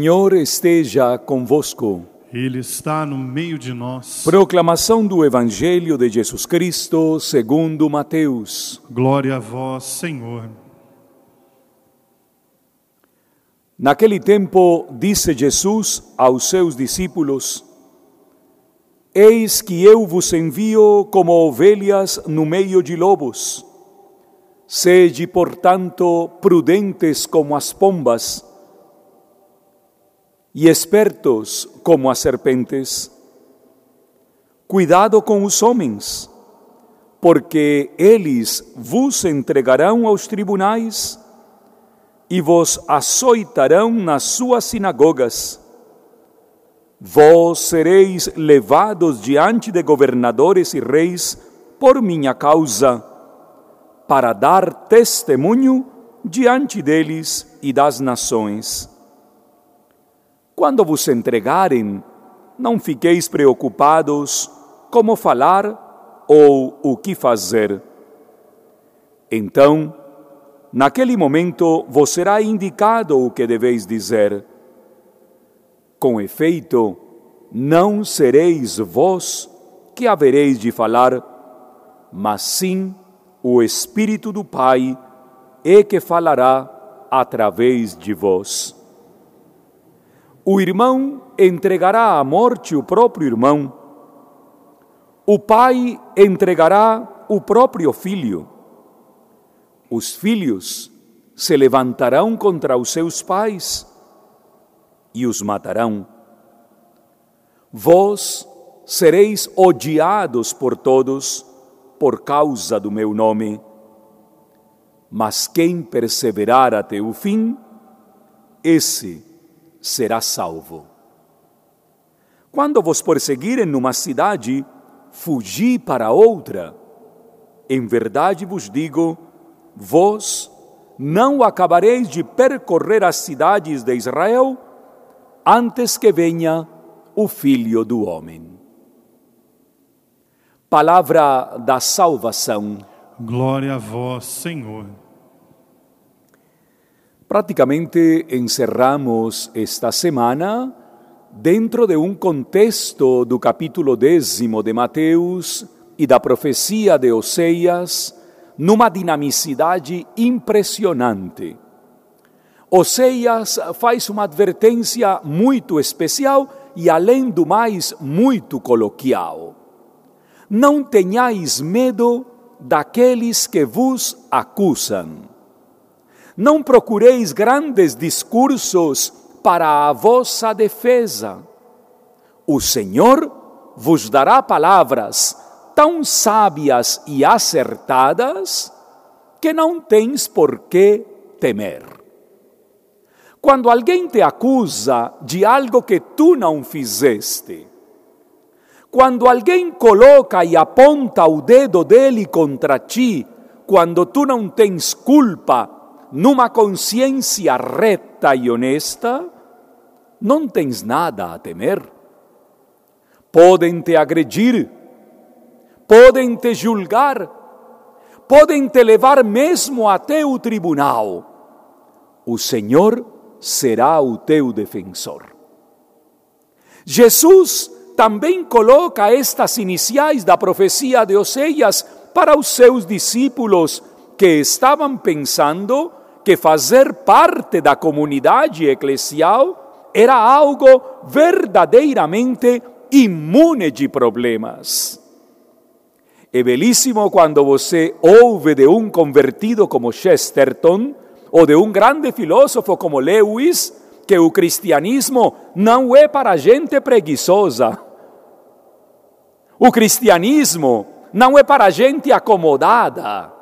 Senhor esteja convosco. Ele está no meio de nós. Proclamação do Evangelho de Jesus Cristo segundo Mateus. Glória a vós, Senhor. Naquele tempo, disse Jesus aos seus discípulos: Eis que eu vos envio como ovelhas no meio de lobos. Sede, portanto, prudentes como as pombas e espertos como as serpentes. Cuidado com os homens, porque eles vos entregarão aos tribunais e vos açoitarão nas suas sinagogas. Vós sereis levados diante de governadores e reis por minha causa, para dar testemunho diante deles e das nações. Quando vos entregarem, não fiqueis preocupados como falar ou o que fazer. Então, naquele momento vos será indicado o que deveis dizer. Com efeito, não sereis vós que havereis de falar, mas sim o Espírito do Pai é que falará através de vós. O irmão entregará à morte o próprio irmão. O pai entregará o próprio filho. Os filhos se levantarão contra os seus pais e os matarão. Vós sereis odiados por todos por causa do meu nome. Mas quem perseverar até o fim, esse será salvo. Quando vos perseguirem numa cidade, fugi para outra. Em verdade vos digo, vós não acabareis de percorrer as cidades de Israel antes que venha o Filho do Homem. Palavra da salvação. Glória a vós, Senhor. Praticamente encerramos esta semana dentro de um contexto do capítulo décimo de Mateus e da profecia de Oseias, numa dinamicidade impressionante. Oseias faz uma advertência muito especial e, além do mais, muito coloquial. Não tenhais medo daqueles que vos acusam. Não procureis grandes discursos para a vossa defesa. O Senhor vos dará palavras tão sábias e acertadas que não tens por que temer. Quando alguém te acusa de algo que tu não fizeste, quando alguém coloca e aponta o dedo dele contra ti, quando tu não tens culpa numa consciência reta e honesta, não tens nada a temer. Podem te agredir, podem te julgar, podem te levar mesmo até o tribunal. O Senhor será o teu defensor. Jesus também coloca estas iniciais da profecia de Oseias para os seus discípulos que estavam pensando que fazer parte da comunidade eclesial era algo verdadeiramente imune de problemas. É belíssimo quando você ouve de um convertido como Chesterton ou de um grande filósofo como Lewis que o cristianismo não é para gente preguiçosa. O cristianismo não é para gente acomodada.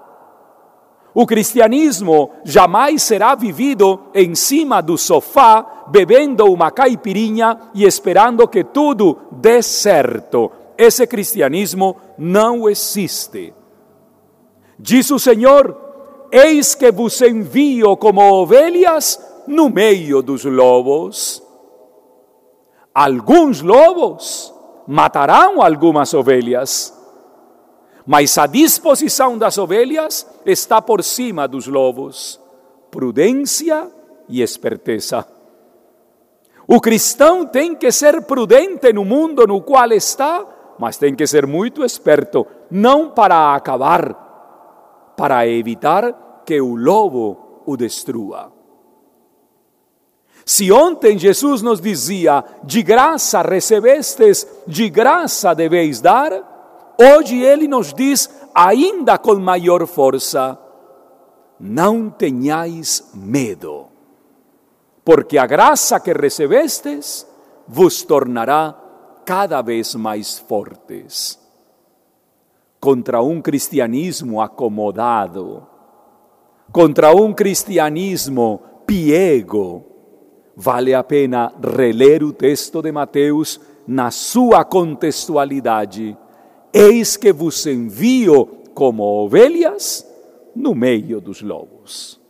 O cristianismo jamais será vivido em cima do sofá, bebendo uma caipirinha e esperando que tudo dê certo. Esse cristianismo não existe. Diz o Senhor: Eis que vos envio como ovelhas no meio dos lobos. Alguns lobos matarão algumas ovelhas mas a disposição das ovelhas está por cima dos lobos. Prudência e esperteza. O cristão tem que ser prudente no mundo no qual está, mas tem que ser muito esperto, não para acabar, para evitar que o lobo o destrua. Se ontem Jesus nos dizia, de graça recebestes, de graça deveis dar, hoje ele nos diz, ainda com maior força, não tenhais medo, porque a graça que recebestes vos tornará cada vez mais fortes. Contra um cristianismo acomodado, contra um cristianismo piego, vale a pena reler o texto de Mateus na sua contextualidade. Eis que vos envio como ovelhas no meio dos lobos.